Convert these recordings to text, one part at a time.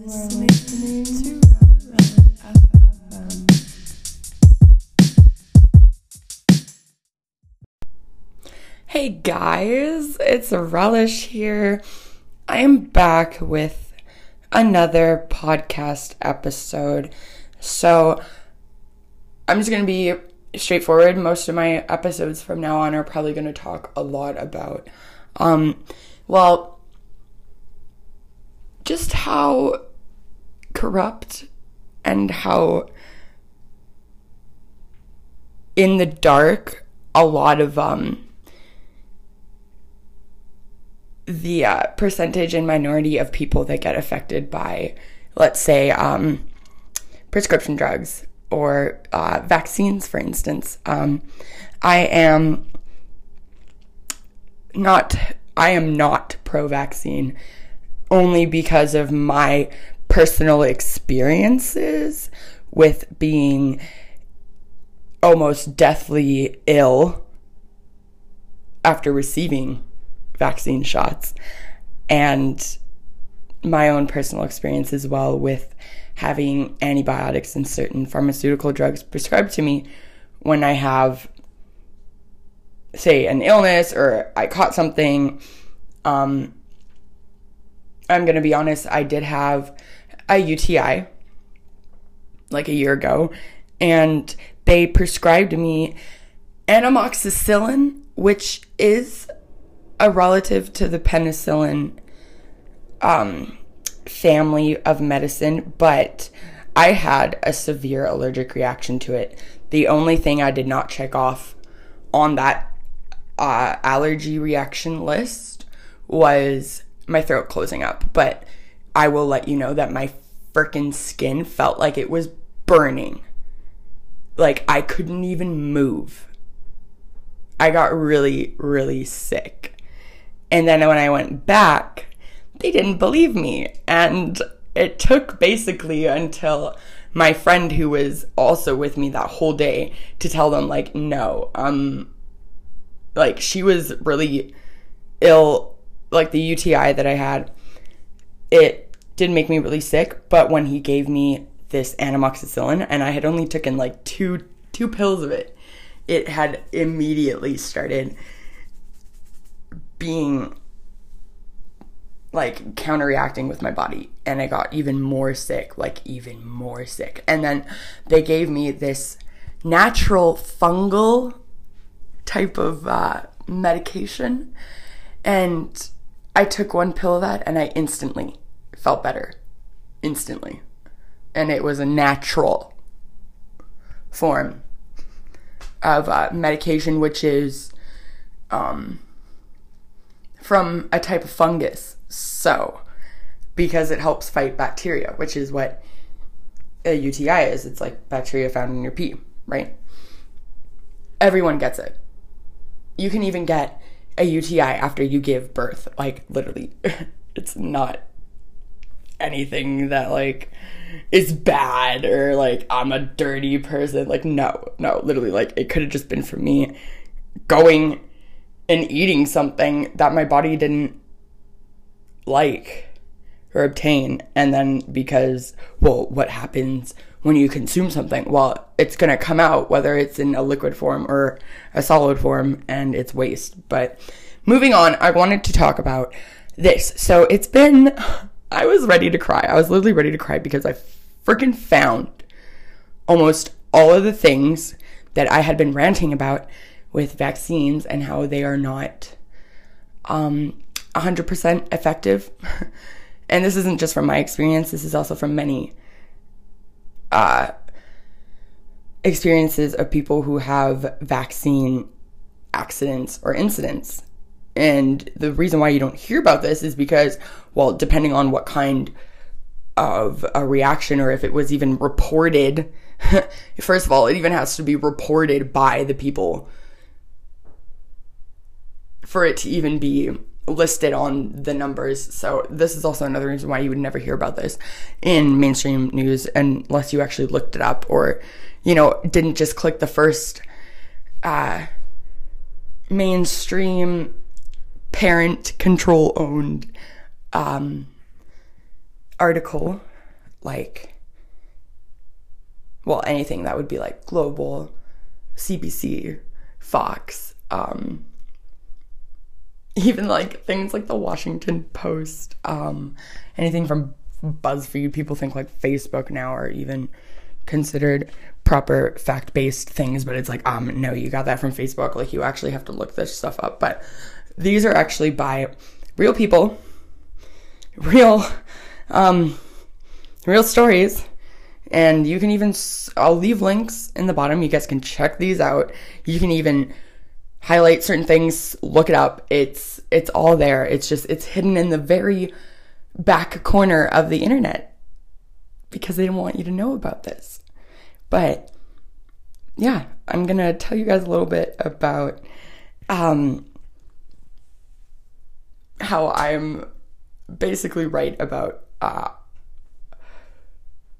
Hey guys, it's Relish here. I am back with another podcast episode. So I'm just going to be straightforward. Most of my episodes from now on are probably going to talk a lot about, um, well, just how corrupt and how in the dark a lot of um the uh, percentage and minority of people that get affected by let's say um prescription drugs or uh, vaccines for instance um i am not i am not pro vaccine only because of my personal experiences with being almost deathly ill after receiving vaccine shots and my own personal experience as well with having antibiotics and certain pharmaceutical drugs prescribed to me when I have, say, an illness or I caught something. Um, I'm going to be honest, I did have a UTI like a year ago, and they prescribed me anamoxicillin, which is a relative to the penicillin um, family of medicine, but I had a severe allergic reaction to it. The only thing I did not check off on that uh, allergy reaction list was my throat closing up, but I will let you know that my freaking skin felt like it was burning. Like I couldn't even move. I got really, really sick. And then when I went back, they didn't believe me. And it took basically until my friend who was also with me that whole day to tell them like no um like she was really ill like the UTI that I had it did make me really sick but when he gave me this anamoxicillin and I had only taken like two two pills of it it had immediately started being like counterreacting with my body and I got even more sick, like even more sick. And then they gave me this natural fungal type of uh, medication and I took one pill of that and I instantly felt better. Instantly. And it was a natural form of uh, medication, which is um, from a type of fungus. So, because it helps fight bacteria, which is what a UTI is. It's like bacteria found in your pee, right? Everyone gets it. You can even get a UTI after you give birth. Like, literally, it's not anything that, like, is bad or, like, I'm a dirty person. Like, no, no, literally, like, it could have just been for me going and eating something that my body didn't like or obtain. And then because well what happens when you consume something? Well it's going to come out whether it's in a liquid form or a solid form and it's waste. But moving on i wanted to talk about this. So it's been i was ready to cry i was literally ready to cry because i freaking found almost all of the things that i had been ranting about with vaccines and how they are not um 100% effective. and this isn't just from my experience, this is also from many uh, experiences of people who have vaccine accidents or incidents. And the reason why you don't hear about this is because, well, depending on what kind of a reaction or if it was even reported, first of all, it even has to be reported by the people for it to even be listed on the numbers. So this is also another reason why you would never hear about this in mainstream news unless you actually looked it up or, you know, didn't just click the first uh, mainstream parent control owned um, article like, well, anything that would be like global, CBC, Fox, um, even like things like the Washington Post, um, anything from BuzzFeed. People think like Facebook now are even considered proper fact based things, but it's like, um, no, you got that from Facebook. Like, you actually have to look this stuff up. But these are actually by real people, real, um, real stories. And you can even, I'll leave links in the bottom. You guys can check these out. You can even highlight certain things, look it up. It's, it's all there. It's just, it's hidden in the very back corner of the internet because they don't want you to know about this. But yeah, I'm gonna tell you guys a little bit about um, how I'm basically right about uh,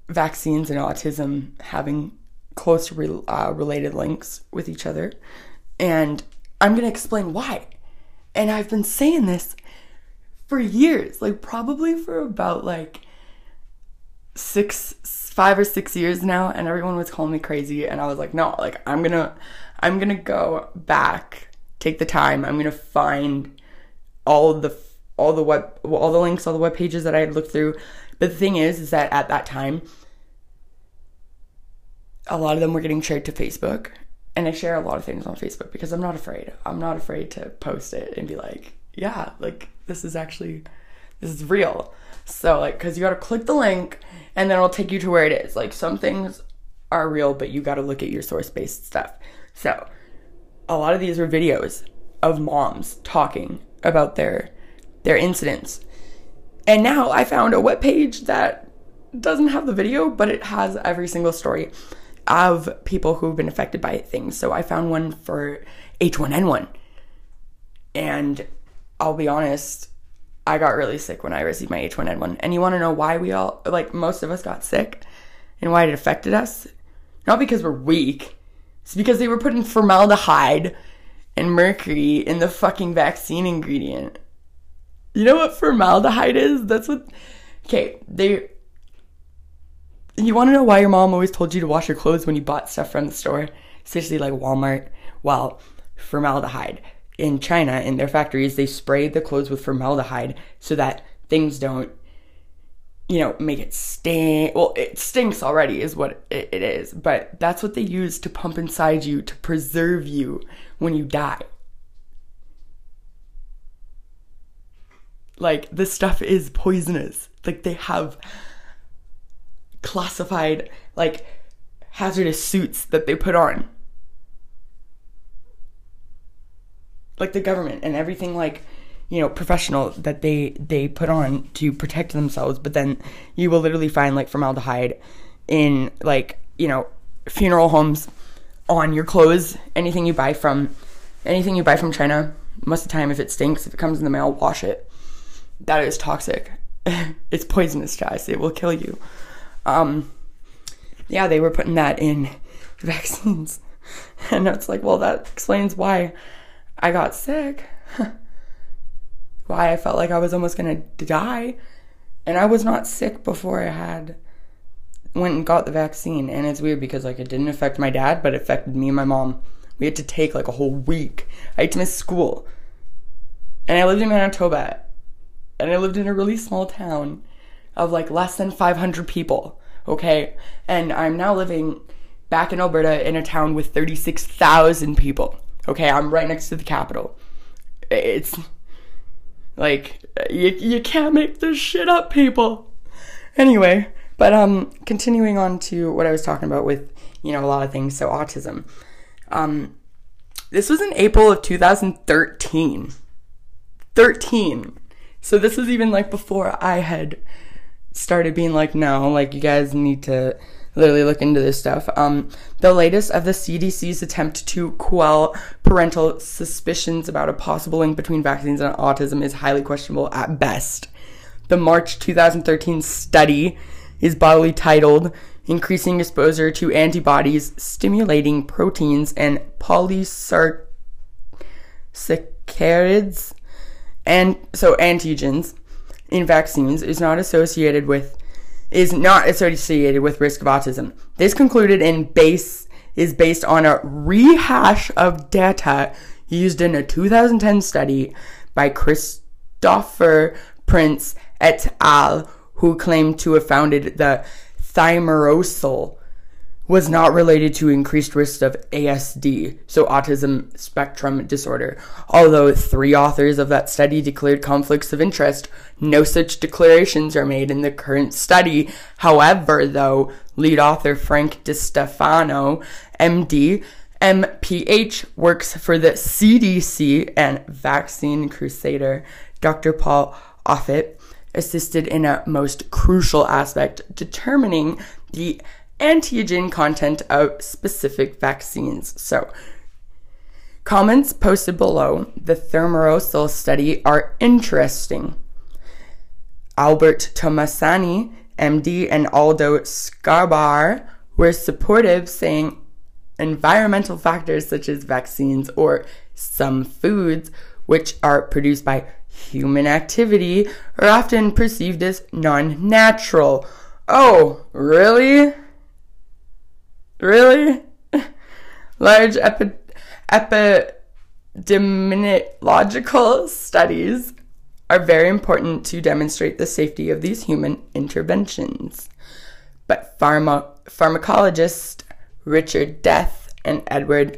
vaccines and autism having close re- uh, related links with each other. And I'm going to explain why. And I've been saying this for years, like probably for about like six, five or six years now. And everyone was calling me crazy. And I was like, no, like I'm going to, I'm going to go back, take the time. I'm going to find all the all the web all the links all the web pages that i had looked through. But the thing is is that at that time a lot of them were getting shared to facebook. And i share a lot of things on facebook because i'm not afraid. I'm not afraid to post it and be like yeah like this is actually this is real. So like because you got to click the link and then it'll take you to where it is. Like some things are real but you got to look at your source based stuff. So a lot of these are videos of moms talking about their their incidents. And now I found a web page that doesn't have the video, but it has every single story of people who've been affected by things. So I found one for H1N1. And I'll be honest, I got really sick when I received my H1N1. And you want to know why we all, like, most of us got sick and why it affected us? Not because we're weak, it's because they were putting formaldehyde and mercury in the fucking vaccine ingredient. You know what formaldehyde is? That's what. Okay, they. You want to know why your mom always told you to wash your clothes when you bought stuff from the store, especially like Walmart? Well, formaldehyde. In China, in their factories, they spray the clothes with formaldehyde so that things don't, you know, make it stink. Well, it stinks already, is what it is, but that's what they use to pump inside you to preserve you when you die. Like, this stuff is poisonous. Like, they have classified, like, hazardous suits that they put on. Like, the government and everything, like, you know, professional that they they put on to protect themselves, but then you will literally find like formaldehyde in like, you know, funeral homes on your clothes, anything you buy from anything you buy from China. Most of the time if it stinks, if it comes in the mail, wash it that is toxic. it's poisonous us. It will kill you. Um, yeah, they were putting that in vaccines. And it's like, well, that explains why I got sick. why I felt like I was almost going to die. And I was not sick before I had went and got the vaccine. And it's weird because like it didn't affect my dad, but it affected me and my mom. We had to take like a whole week. I had to miss school. And I lived in Manitoba and I lived in a really small town of like less than 500 people, okay? And I'm now living back in Alberta in a town with 36,000 people, okay? I'm right next to the capital. It's like, you, you can't make this shit up, people. Anyway, but um, continuing on to what I was talking about with, you know, a lot of things, so autism. Um, this was in April of 2013. 13. So this was even like before I had started being like, no, like you guys need to literally look into this stuff. Um, the latest of the CDC's attempt to quell parental suspicions about a possible link between vaccines and autism is highly questionable at best. The March 2013 study is bodily titled Increasing Exposure to Antibodies Stimulating Proteins and Polysaccharides and so antigens in vaccines is not associated with is not associated with risk of autism. This concluded in base is based on a rehash of data used in a 2010 study by Christopher Price et al., who claimed to have founded the thimerosal was not related to increased risk of ASD, so autism spectrum disorder. Although three authors of that study declared conflicts of interest, no such declarations are made in the current study. However, though, lead author Frank DeStefano, MD, MPH, works for the CDC and Vaccine Crusader. Dr. Paul Offit assisted in a most crucial aspect, determining the antigen content of specific vaccines. So, comments posted below the thimerosal study are interesting. Albert Tommasini, MD, and Aldo Scabar were supportive, saying environmental factors such as vaccines or some foods which are produced by human activity are often perceived as non natural. Oh, really? Really? Large epi- epidemiological studies are very important to demonstrate the safety of these human interventions. But pharma- pharmacologists Richard Deth and Edward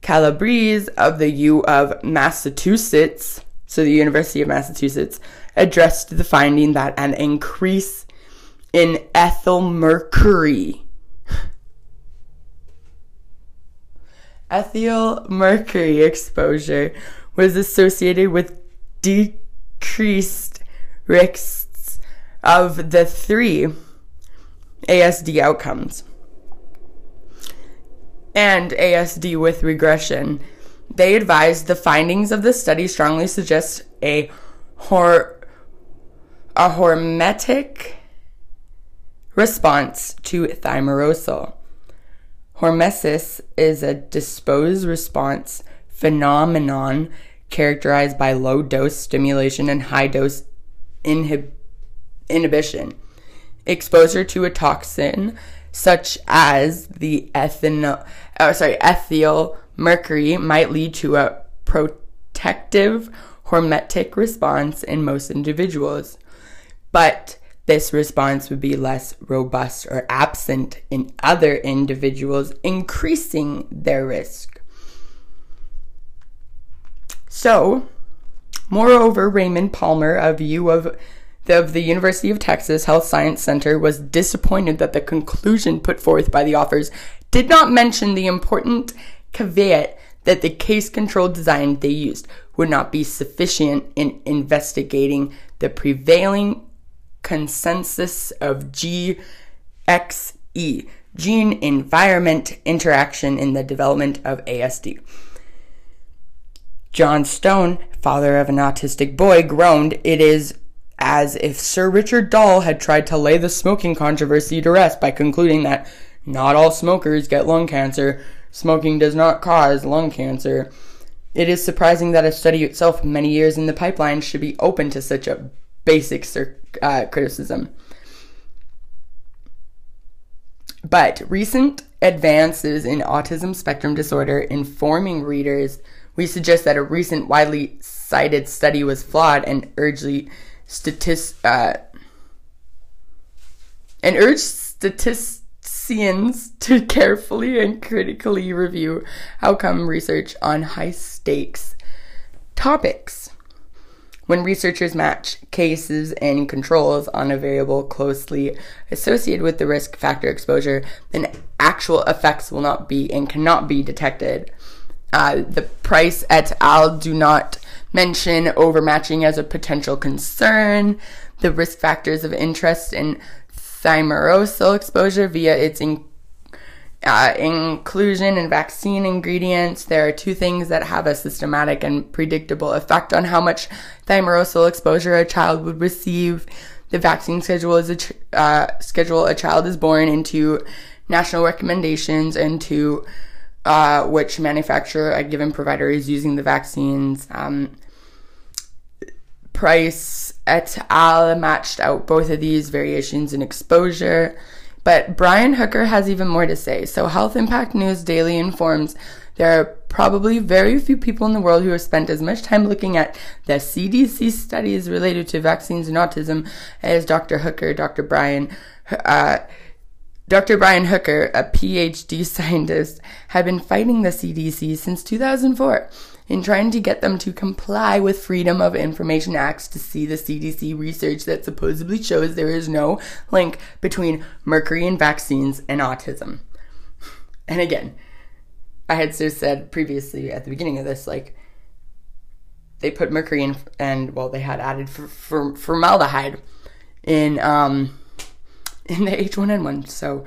Calabrese of the U of Massachusetts, so the University of Massachusetts, addressed the finding that an increase in ethyl mercury ethyl mercury exposure was associated with decreased risks of the three ASD outcomes and ASD with regression. They advised the findings of the study strongly suggest a hor- a hormetic response to thimerosal. Hormesis is a disposed response phenomenon characterized by low dose stimulation and high dose inhib- inhibition. Exposure to a toxin such as the ethanol, oh, sorry, ethyl mercury might lead to a protective hormetic response in most individuals. But this response would be less robust or absent in other individuals, increasing their risk. So, moreover, Raymond Palmer, of U of the, of the University of Texas Health Science Center, was disappointed that the conclusion put forth by the authors did not mention the important caveat that the case control design they used would not be sufficient in investigating the prevailing consensus of GXE, gene environment interaction in the development of ASD. John Stone, father of an autistic boy, groaned, It is as if Sir Richard Doll had tried to lay the smoking controversy to rest by concluding that not all smokers get lung cancer. Smoking does not cause lung cancer. It is surprising that a study itself many years in the pipeline should be open to such a basic uh, criticism. But recent advances in autism spectrum disorder informing readers, we suggest that a recent widely cited study was flawed and urge statist uh, and urge to carefully and critically review outcome research on high stakes topics. When researchers match cases and controls on a variable closely associated with the risk factor exposure, then actual effects will not be and cannot be detected. Uh, the Price et al. do not mention overmatching as a potential concern. The risk factors of interest in thimerosal exposure via its in, uh, inclusion in vaccine ingredients. There are two things that have a systematic and predictable effect on how much thimerosal exposure a child would receive. The vaccine schedule is a ch- uh, schedule a child is born into national recommendations and to uh, which manufacturer a given provider is using the vaccines. Um, Price et al. matched out both of these variations in exposure. But Brian Hooker has even more to say. So, Health Impact News Daily informs there are probably very few people in the world who have spent as much time looking at the CDC studies related to vaccines and autism as Dr. Hooker, Dr. Brian. Uh, Dr. Brian Hooker, a PhD scientist, had been fighting the CDC since 2004 in trying to get them to comply with Freedom of Information Acts to see the CDC research that supposedly shows there is no link between mercury and vaccines and autism. And again, I had so said previously at the beginning of this, like, they put mercury in, and well, they had added for, for formaldehyde in um, in the H1N1. So,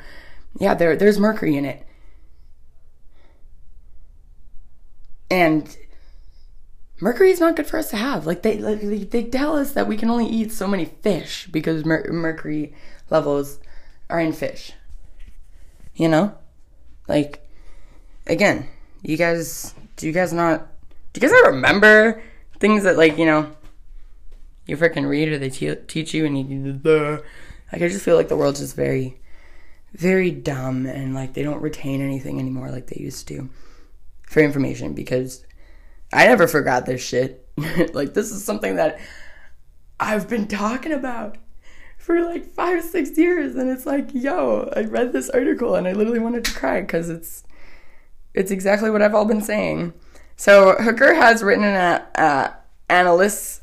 yeah, there there's mercury in it. And mercury is not good for us to have. Like they like, they tell us that we can only eat so many fish because mer- mercury levels are in fish. You know? Like again, you guys do you guys not do you guys not remember things that like, you know, you freaking read or they te- teach you and you like I just feel like the world's just very, very dumb and like they don't retain anything anymore like they used to for information because I never forgot this shit. like this is something that I've been talking about for like five, six years, and it's like, yo, I read this article and I literally wanted to cry because it's it's exactly what I've all been saying. So Hooker has written an uh, analysis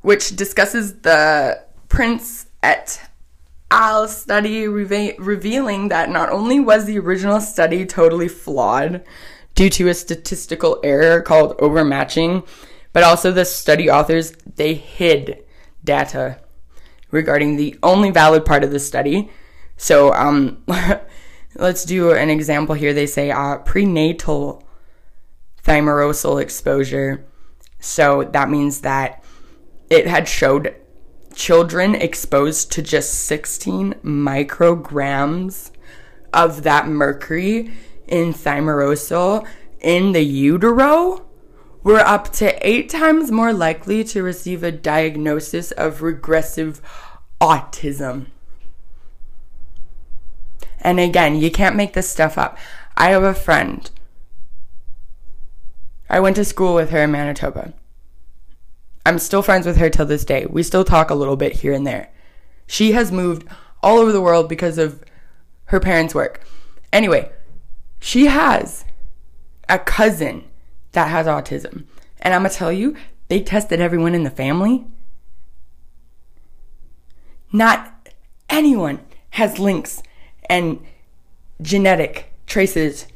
which discusses the Price et al. study reve- revealing that not only was the original study totally flawed due to a statistical error called overmatching, but also the study authors they hid data regarding the only valid part of the study. So um, let's do an example here. They say uh, prenatal thimerosal exposure. So that means that it had showed children exposed to just 16 micrograms of that mercury in thimerosal in the utero were up to eight times more likely to receive a diagnosis of regressive autism. And again, you can't make this stuff up. I have a friend. I went to school with her in Manitoba. I'm still friends with her till this day. We still talk a little bit here and there. She has moved all over the world because of her parents' work. Anyway, she has a cousin that has autism. And I'm going to tell you, they tested everyone in the family. Not anyone has links and genetic traces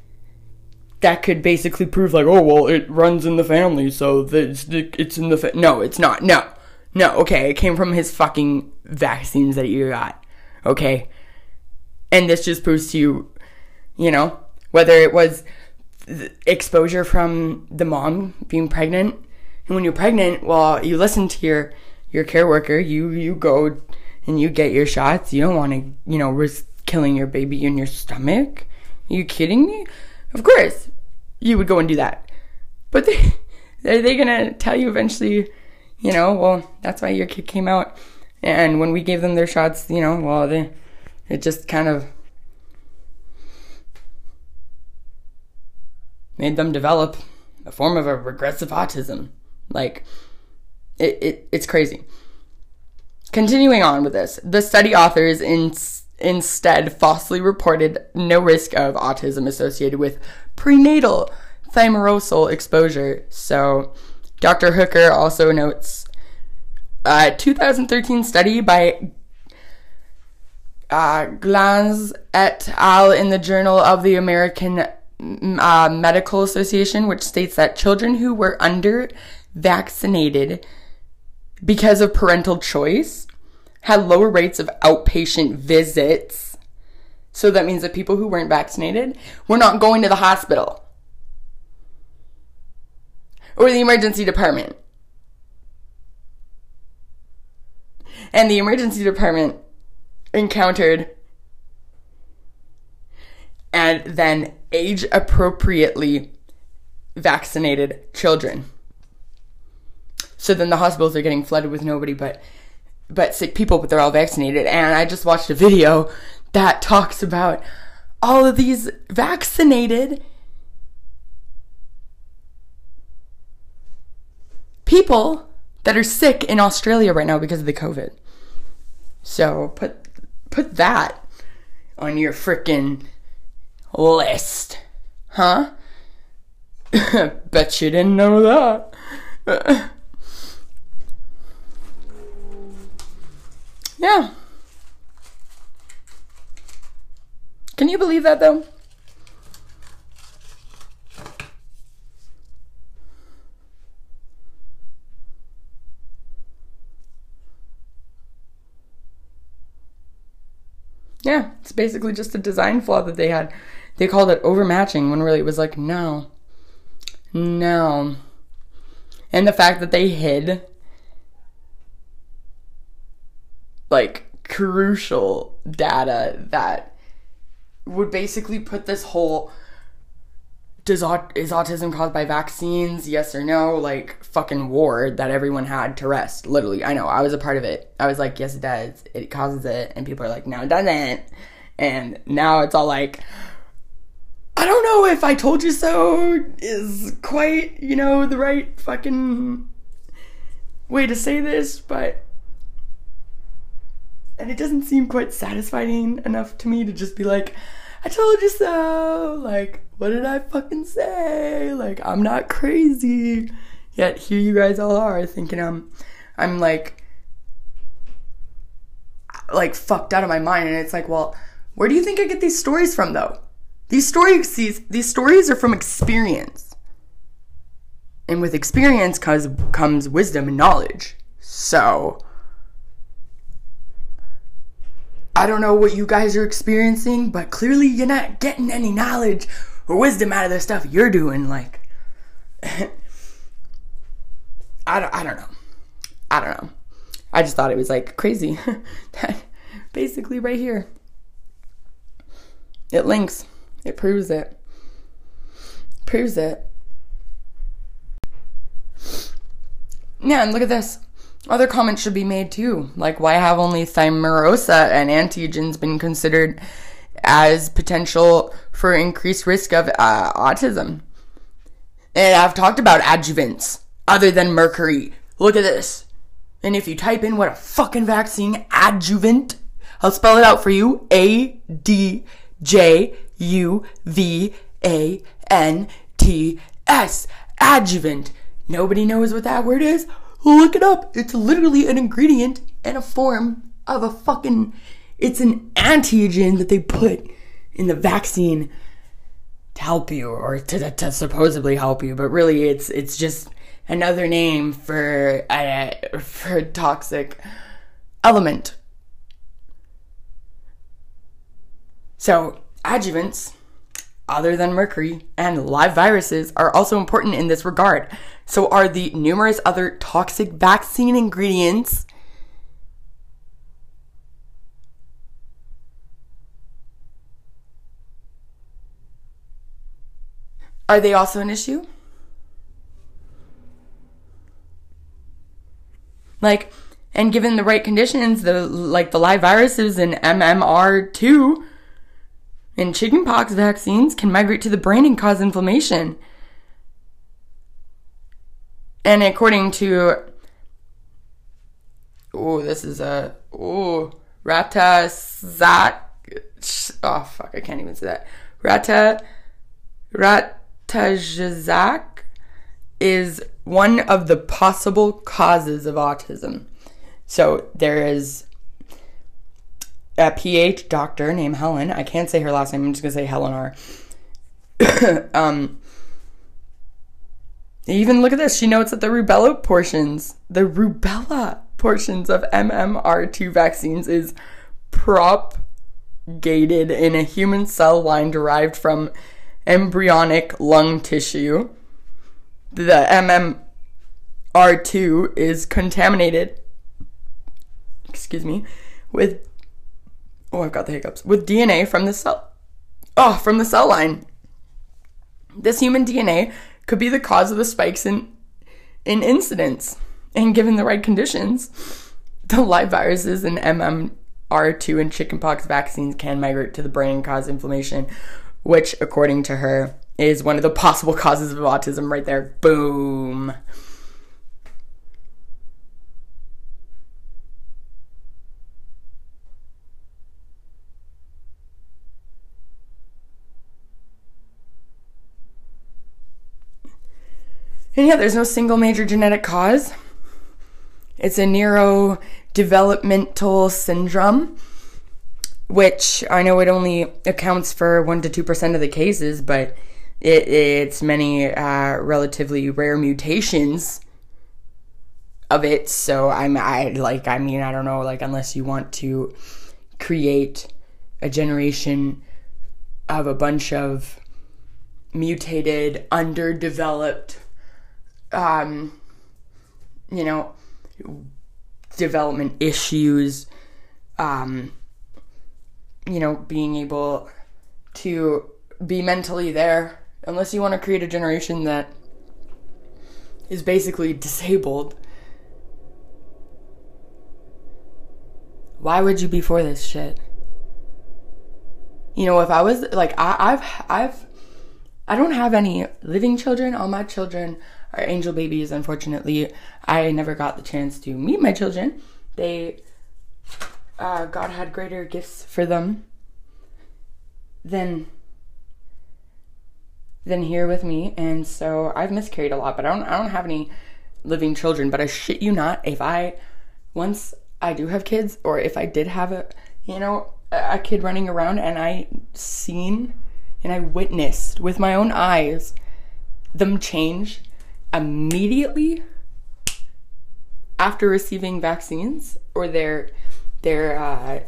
that could basically prove like, oh well, it runs in the family, so it's it's in the fa-. no, it's not. No, no. Okay, it came from his fucking vaccines that you got. Okay, and this just proves to you, you know, whether it was exposure from the mom being pregnant, and when you're pregnant, well, you listen to your your care worker. You you go and you get your shots. You don't want to, you know, risk killing your baby in your stomach. Are you kidding me? Of course, you would go and do that. But they, are they gonna tell you eventually, you know, well, that's why your kid came out. And when we gave them their shots, you know, well, they, it just kind of made them develop a form of a regressive autism. Like, it, it it's crazy. Continuing on with this, the study authors in instead falsely reported no risk of autism associated with prenatal thimerosal exposure. So, Dr. Hooker also notes a 2013 study by uh, Glanz et al. in the Journal of the American uh, Medical Association, which states that children who were under vaccinated because of parental choice had lower rates of outpatient visits. So that means that people who weren't vaccinated were not going to the hospital or the emergency department. And the emergency department encountered and then age appropriately vaccinated children. So then the hospitals are getting flooded with nobody but but sick people, but they're all vaccinated. And I just watched a video that talks about all of these vaccinated people that are sick in Australia right now because of the COVID. So put put that on your freaking list. Huh? Bet you didn't know that. yeah. Can you believe that though? Yeah, it's basically just a design flaw that they had. They called it overmatching when really it was like, no. No. And the fact that they hid like crucial data that would basically put this whole does is autism caused by vaccines? Yes or no? Like fucking war that everyone had to rest. Literally, I know. I was a part of it. I was like, yes, it does. It causes it, and people are like, no, it doesn't. And now it's all like, I don't know if I told you so is quite, you know, the right fucking way to say this, but and it doesn't seem quite satisfying enough to me to just be like, I told you so. Like, what did I fucking say? Like, I'm not crazy. Yet here you guys all are thinking I'm I'm like like fucked out of my mind and it's like, well, where do you think I get these stories from though? These stories these, stories are from experience. And with experience comes comes wisdom and knowledge. So, I don't know what you guys are experiencing, but clearly you're not getting any knowledge or wisdom out of the stuff you're doing. Like, I, don't, I don't know. I don't know. I just thought it was like crazy. Basically, right here. It links, it proves it. Proves it. Yeah, and look at this. Other comments should be made too, like why have only thimerosal and antigens been considered as potential for increased risk of uh, autism? And I've talked about adjuvants other than mercury. Look at this. And if you type in what a fucking vaccine adjuvant, I'll spell it out for you. A D J U V A N T S. Adjuvant. Nobody knows what that word is? Look it up. It's literally an ingredient and a form of a fucking. It's an antigen that they put in the vaccine to help you or to, to supposedly help you, but really it's it's just another name for a for a toxic element. So adjuvants other than mercury and live viruses are also important in this regard. So are the numerous other toxic vaccine ingredients Are they also an issue? Like, and given the right conditions, the like the live viruses and MMR2 and chickenpox vaccines can migrate to the brain and cause inflammation. And according to, oh, this is a, oh, Ratazak, oh, fuck, I can't even say that. Rata, Ratajazak is one of the possible causes of autism. So there is a PH doctor named Helen. I can't say her last name. I'm just gonna say Helen R. um, even look at this. She notes that the rubella portions, the rubella portions of MMR2 vaccines is propagated in a human cell line derived from embryonic lung tissue. The MMR2 is contaminated, excuse me, with oh, I've got the hiccups, with DNA from the cell, oh, from the cell line. This human DNA could be the cause of the spikes in, in incidence And given the right conditions, the live viruses and MMR2 and chickenpox vaccines can migrate to the brain and cause inflammation, which, according to her, is one of the possible causes of autism right there. Boom. And yeah, there's no single major genetic cause. It's a neurodevelopmental syndrome, which I know it only accounts for 1% to 2% of the cases, but it, it's many uh, relatively rare mutations of it. So I'm, I like, I mean, I don't know, like, unless you want to create a generation of a bunch of mutated, underdeveloped um, you know, development issues, um, you know, being able to be mentally there, unless you want to create a generation that is basically disabled. Why would you be for this shit? You know, if I was like I, I've I've I don't have any living children. All my children are angel babies. Unfortunately, I never got the chance to meet my children. They, uh, God had greater gifts for them than than here with me, and so I've miscarried a lot. But I don't I don't have any living children. But I shit you not, if I once I do have kids, or if I did have a you know a kid running around and I seen and I witnessed with my own eyes them change immediately after receiving vaccines or their their uh,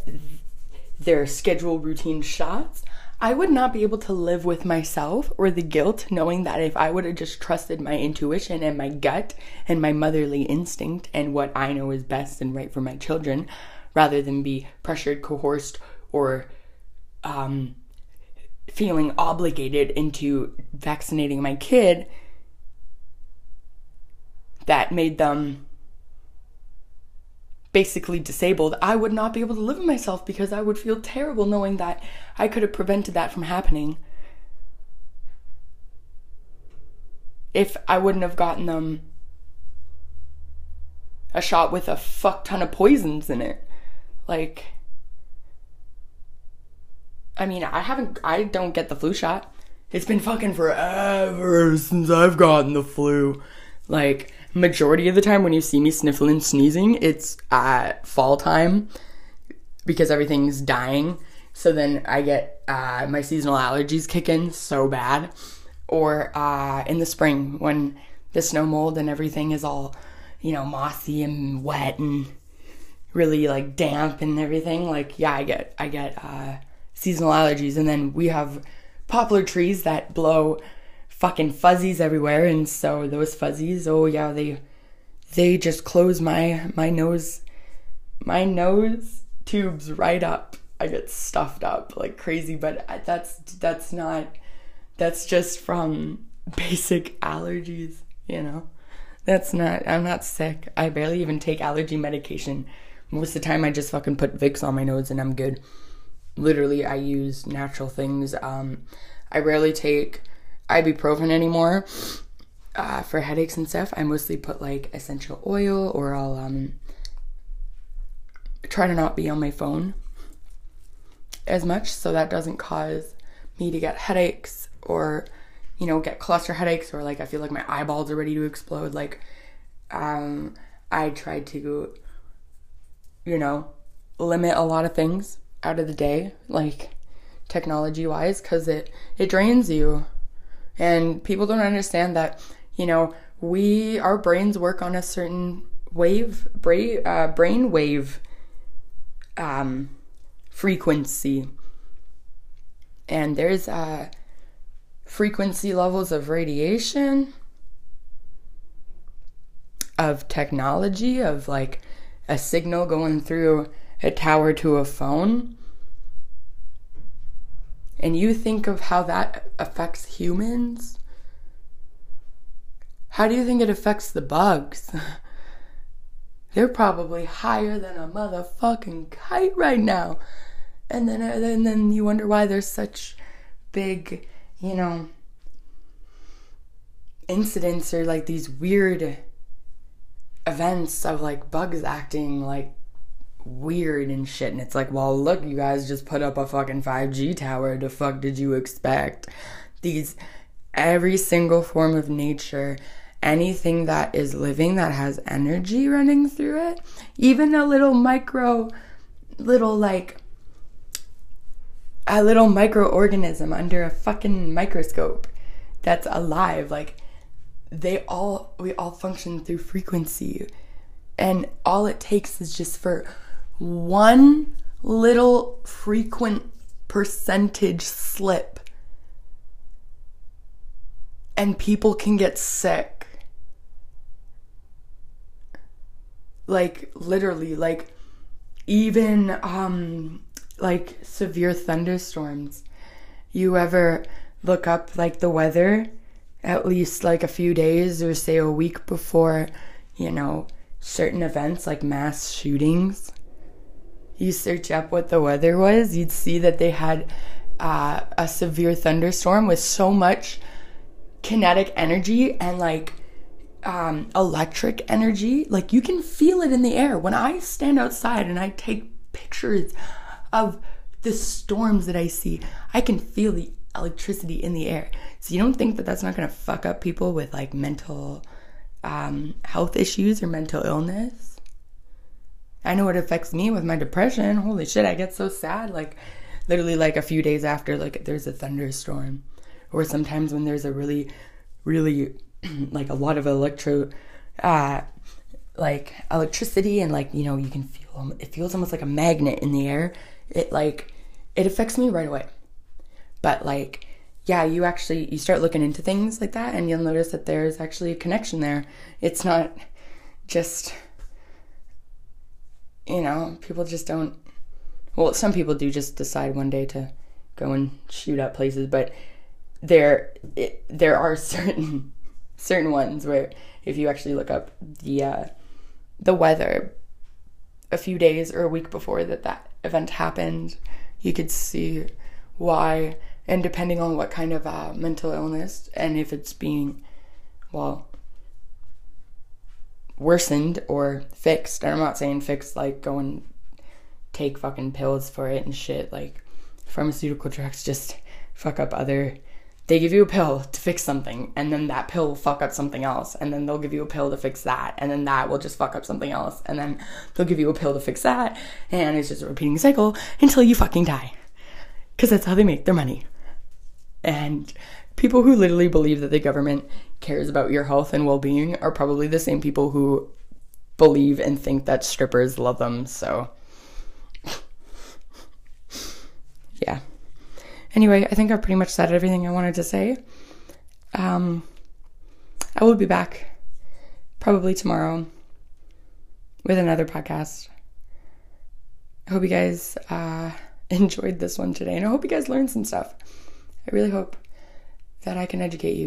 their scheduled routine shots, I would not be able to live with myself or the guilt knowing that if I would have just trusted my intuition and my gut and my motherly instinct and what I know is best and right for my children, rather than be pressured, coerced, or um, feeling obligated into vaccinating my kid that made them basically disabled, I would not be able to live with myself because I would feel terrible knowing that I could have prevented that from happening. If I wouldn't have gotten them a shot with a fuck ton of poisons in it. Like, I mean, I haven't, I don't get the flu shot. It's been fucking forever since I've gotten the flu. Like, majority of the time when you see me sniffling sneezing, it's at fall time because everything's dying. So then I get uh, my seasonal allergies kick in so bad. Or uh, in the spring when the snow mold and everything is all, you know, mossy and wet and really like damp and everything. Like, yeah, I get I get uh, seasonal allergies. And then we have poplar trees that blow fucking fuzzies everywhere and so those fuzzies oh yeah they they just close my my nose my nose tubes right up. I get stuffed up like crazy but that's that's not that's just from basic allergies you know? That's not i'm not sick. I barely even take allergy medication. Most of the time i just fucking put vicks on my nose and i'm good. Literally i use natural things. Um i rarely take ibuprofen anymore uh, for headaches and stuff. I mostly put like essential oil or I'll um, try to not be on my phone as much so that doesn't cause me to get headaches or you know get cluster headaches or like I feel like my eyeballs are ready to explode like um I try to you know limit a lot of things out of the day like technology wise cuz it it drains you and people don't understand that, you know, we, our brains work on a certain wave, brain, uh, brain wave um, frequency. And there's uh, frequency levels of radiation, of technology, of like a signal going through a tower to a phone and you think of how that affects humans, how do you think it affects the bugs? they're probably higher than a motherfucking kite right now. And then, and then, then you wonder why there's such big, you know, incidents or like these weird events of like bugs acting like weird and shit. And it's like, well, look, you guys just put up a fucking 5G tower. The fuck did you expect? These, every single form of nature, anything that is living that has energy running through it, even a little micro, little like, a little microorganism under a fucking microscope that's alive, like, they all, we all function through frequency. And all it takes is just for one little frequent percentage slip and people can get sick. Like literally like even um like severe thunderstorms. You ever look up like the weather at least like a few days or say a week before, you know, certain events like mass shootings? You search up what the weather was, you'd see that they had uh, a severe thunderstorm with so much kinetic energy and like um, electric energy. Like you can feel it in the air. When I stand outside and I take pictures of the storms that I see, I can feel the electricity in the air. So you don't think that that's not going to fuck up people with like mental um, health issues or mental illness? I know it affects me with my depression. Holy shit, I get so sad. Like, literally, like a few days after, like, there's a thunderstorm. Or sometimes when there's a really, really, like, a lot of electro, uh, like, electricity and, like, you know, you can feel, it feels almost like a magnet in the air. It, like, it affects me right away. But, like, yeah, you actually, you start looking into things like that and you'll notice that there's actually a connection there. It's not just you know, people just don't. Well, some people do just decide one day to go and shoot up places, but there it, there are certain certain ones where if you actually look up the uh, the weather a few days or a week before that that event happened, you could see why. And depending on what kind of uh, mental illness and if it's being well worsened or fixed. And I'm not saying fixed like go and take fucking pills for it and shit. Like pharmaceutical drugs just fuck up other. They give you a pill to fix something, and then that pill will fuck up something else, and then they'll give you a pill to fix that, and then that will just fuck up something else, and then they'll give you a pill to fix that, and it's just a repeating cycle until you fucking die. Because that's how they make their money. And people who literally believe that the government cares about your health and well being are probably the same people who believe and think that strippers love them. So, yeah. Anyway, I think I've pretty much said everything I wanted to say. Um, I will be back probably tomorrow with another podcast. I hope you guys uh, enjoyed this one today, and I hope you guys learned some stuff. I really hope that I can educate you